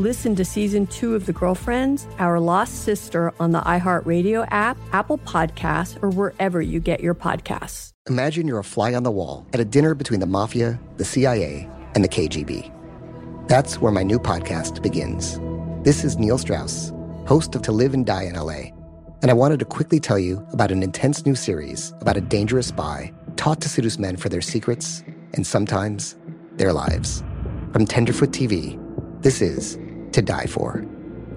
Listen to season two of The Girlfriends, Our Lost Sister on the iHeartRadio app, Apple Podcasts, or wherever you get your podcasts. Imagine you're a fly on the wall at a dinner between the mafia, the CIA, and the KGB. That's where my new podcast begins. This is Neil Strauss, host of To Live and Die in LA. And I wanted to quickly tell you about an intense new series about a dangerous spy taught to seduce men for their secrets and sometimes their lives. From Tenderfoot TV, this is To Die For.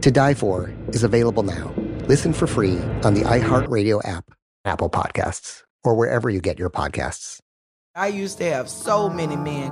To Die For is available now. Listen for free on the iHeartRadio app, Apple Podcasts or wherever you get your podcasts. I used to have so many men.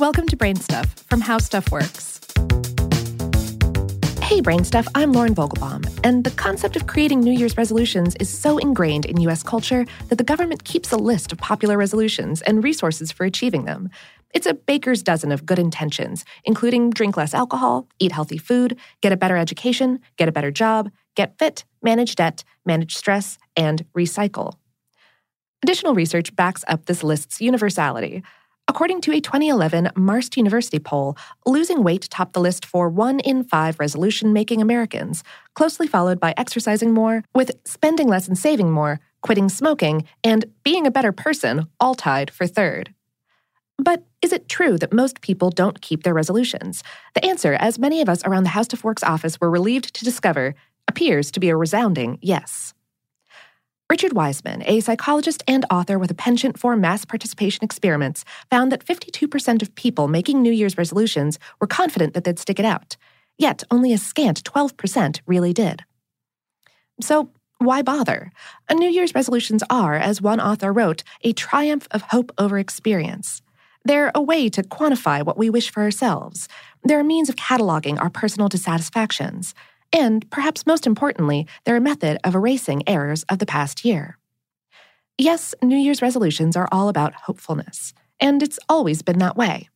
Welcome to Brain Stuff from How Stuff Works. Hey, Brain Stuff, I'm Lauren Vogelbaum, and the concept of creating New Year's resolutions is so ingrained in U.S. culture that the government keeps a list of popular resolutions and resources for achieving them. It's a baker's dozen of good intentions, including drink less alcohol, eat healthy food, get a better education, get a better job, get fit, manage debt, manage stress, and recycle. Additional research backs up this list's universality. According to a 2011 Marist University poll, losing weight topped the list for one in five resolution making Americans, closely followed by exercising more, with spending less and saving more, quitting smoking, and being a better person all tied for third. But is it true that most people don't keep their resolutions? The answer, as many of us around the How Stuff Works office were relieved to discover, appears to be a resounding yes. Richard Wiseman, a psychologist and author with a penchant for mass participation experiments, found that 52% of people making New Year's resolutions were confident that they'd stick it out. Yet, only a scant 12% really did. So, why bother? A New Year's resolutions are, as one author wrote, a triumph of hope over experience. They're a way to quantify what we wish for ourselves. They're a means of cataloging our personal dissatisfactions. And, perhaps most importantly, they're a method of erasing errors of the past year. Yes, New Year's resolutions are all about hopefulness, and it's always been that way.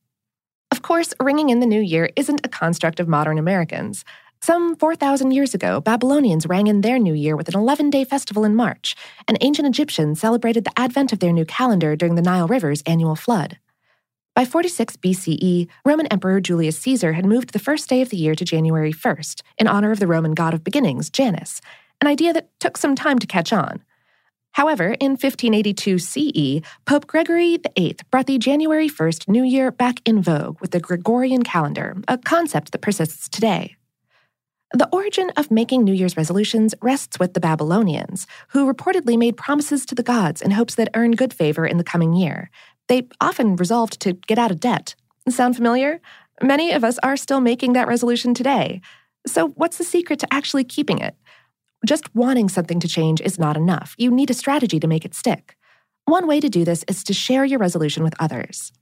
Of course, ringing in the new year isn't a construct of modern Americans. Some 4,000 years ago, Babylonians rang in their new year with an 11 day festival in March, and ancient Egyptians celebrated the advent of their new calendar during the Nile River's annual flood. By 46 BCE, Roman Emperor Julius Caesar had moved the first day of the year to January 1st in honor of the Roman god of beginnings, Janus, an idea that took some time to catch on. However, in 1582 CE, Pope Gregory VIII brought the January 1st New Year back in vogue with the Gregorian calendar, a concept that persists today. The origin of making New Year's resolutions rests with the Babylonians, who reportedly made promises to the gods in hopes that earn good favor in the coming year. They often resolved to get out of debt. Sound familiar? Many of us are still making that resolution today. So, what's the secret to actually keeping it? Just wanting something to change is not enough. You need a strategy to make it stick. One way to do this is to share your resolution with others.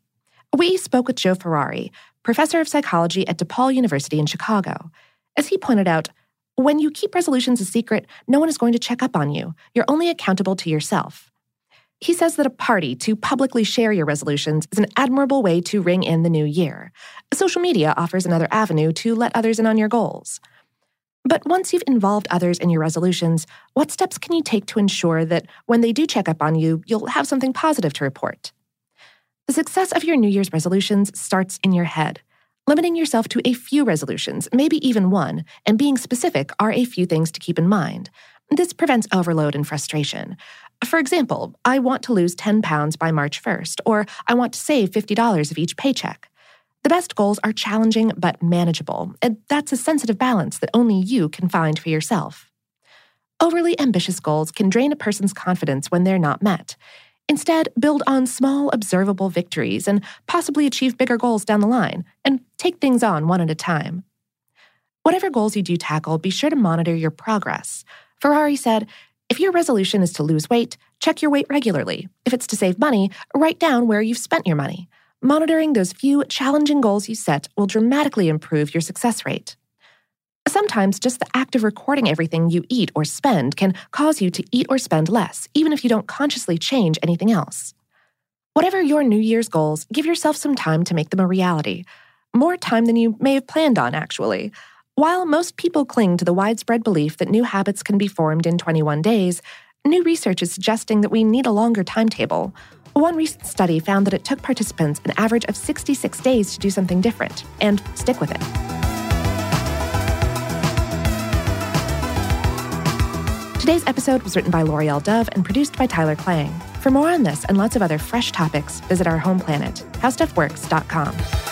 We spoke with Joe Ferrari, professor of psychology at DePaul University in Chicago. As he pointed out, when you keep resolutions a secret, no one is going to check up on you. You're only accountable to yourself. He says that a party to publicly share your resolutions is an admirable way to ring in the new year. Social media offers another avenue to let others in on your goals. But once you've involved others in your resolutions, what steps can you take to ensure that when they do check up on you, you'll have something positive to report? The success of your New Year's resolutions starts in your head. Limiting yourself to a few resolutions, maybe even one, and being specific are a few things to keep in mind. This prevents overload and frustration. For example, I want to lose 10 pounds by March 1st, or I want to save $50 of each paycheck. The best goals are challenging but manageable, and that's a sensitive balance that only you can find for yourself. Overly ambitious goals can drain a person's confidence when they're not met. Instead, build on small, observable victories and possibly achieve bigger goals down the line, and take things on one at a time. Whatever goals you do tackle, be sure to monitor your progress. Ferrari said, if your resolution is to lose weight, check your weight regularly. If it's to save money, write down where you've spent your money. Monitoring those few challenging goals you set will dramatically improve your success rate. Sometimes just the act of recording everything you eat or spend can cause you to eat or spend less, even if you don't consciously change anything else. Whatever your New Year's goals, give yourself some time to make them a reality. More time than you may have planned on, actually. While most people cling to the widespread belief that new habits can be formed in 21 days, new research is suggesting that we need a longer timetable. One recent study found that it took participants an average of 66 days to do something different and stick with it. Today's episode was written by Laurie L. Dove and produced by Tyler Klang. For more on this and lots of other fresh topics, visit our home planet, howstuffworks.com.